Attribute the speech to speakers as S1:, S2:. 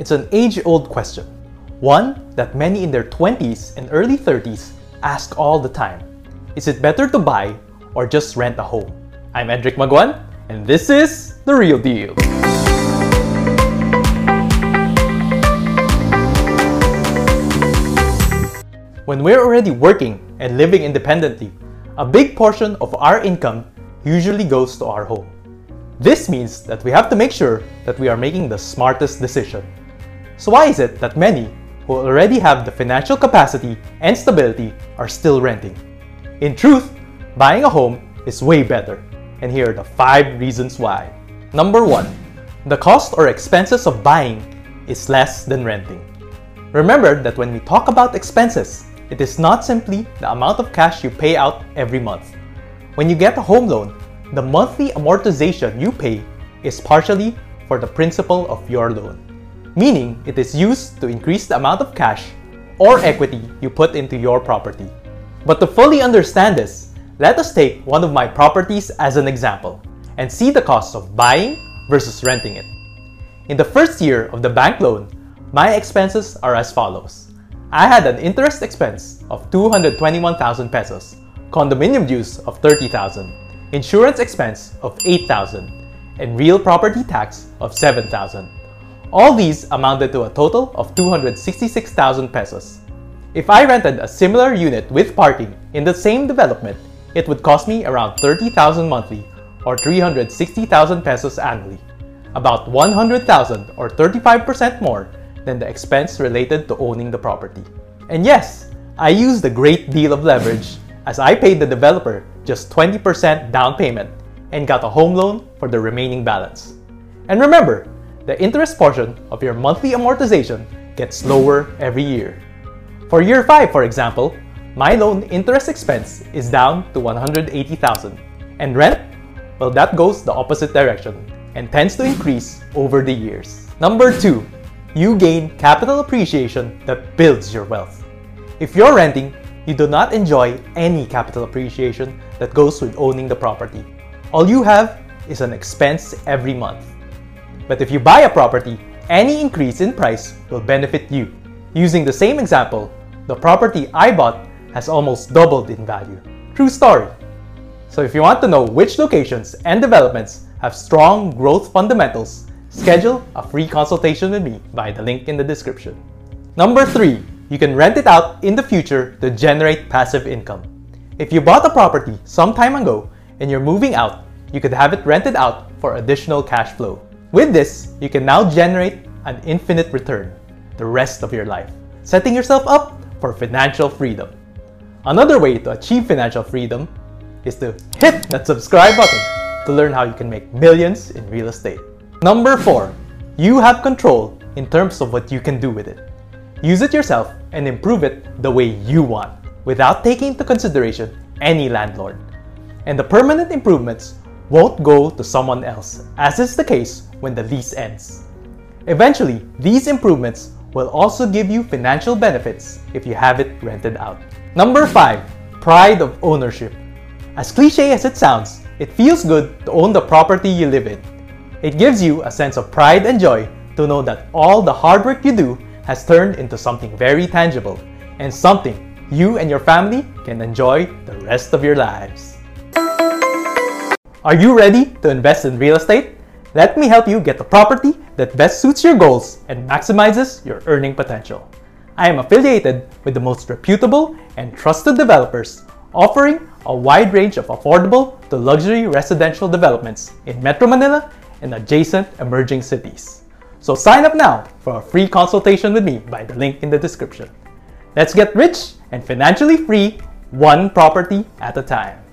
S1: It's an age-old question, one that many in their 20s and early 30s ask all the time. Is it better to buy or just rent a home? I'm Edric Maguan, and this is The Real Deal. When we're already working and living independently, a big portion of our income usually goes to our home. This means that we have to make sure that we are making the smartest decision. So why is it that many who already have the financial capacity and stability are still renting? In truth, buying a home is way better. And here are the 5 reasons why. Number 1. The cost or expenses of buying is less than renting. Remember that when we talk about expenses, it is not simply the amount of cash you pay out every month. When you get a home loan, the monthly amortization you pay is partially for the principal of your loan, meaning it is used to increase the amount of cash or equity you put into your property. But to fully understand this, let us take one of my properties as an example and see the cost of buying versus renting it. In the first year of the bank loan, my expenses are as follows. I had an interest expense of 221,000 pesos, condominium dues of 30,000, insurance expense of 8,000, and real property tax of 7,000. All these amounted to a total of 266,000 pesos. If I rented a similar unit with parking in the same development, it would cost me around 30,000 monthly or 360,000 pesos annually, about 100,000 or 35% more than the expense related to owning the property. And yes, I used a great deal of leverage as I paid the developer just 20% down payment and got a home loan for the remaining balance. And remember, the interest portion of your monthly amortization gets lower every year. For year 5, for example, my loan interest expense is down to 180,000 and rent, well that goes the opposite direction and tends to increase over the years. Number 2 you gain capital appreciation that builds your wealth. If you're renting, you do not enjoy any capital appreciation that goes with owning the property. All you have is an expense every month. But if you buy a property, any increase in price will benefit you. Using the same example, the property I bought has almost doubled in value. True story. So if you want to know which locations and developments have strong growth fundamentals Schedule a free consultation with me by the link in the description. Number 3. You can rent it out in the future to generate passive income. If you bought a property some time ago and you're moving out, you could have it rented out for additional cash flow. With this, you can now generate an infinite return the rest of your life, setting yourself up for financial freedom. Another way to achieve financial freedom is to hit that subscribe button to learn how you can make millions in real estate. Number 4. You have control in terms of what you can do with it. Use it yourself and improve it the way you want without taking into consideration any landlord. And the permanent improvements won't go to someone else, as is the case when the lease ends. Eventually, these improvements will also give you financial benefits if you have it rented out. Number 5. Pride of ownership. As cliche as it sounds, it feels good to own the property you live in it gives you a sense of pride and joy to know that all the hard work you do has turned into something very tangible and something you and your family can enjoy the rest of your lives. Are you ready to invest in real estate? Let me help you get the property that best suits your goals and maximizes your earning potential. I am affiliated with the most reputable and trusted developers offering a wide range of affordable to luxury residential developments in Metro Manila and adjacent emerging cities. So sign up now for a free consultation with me by the link in the description. Let's get rich and financially free one property at a time.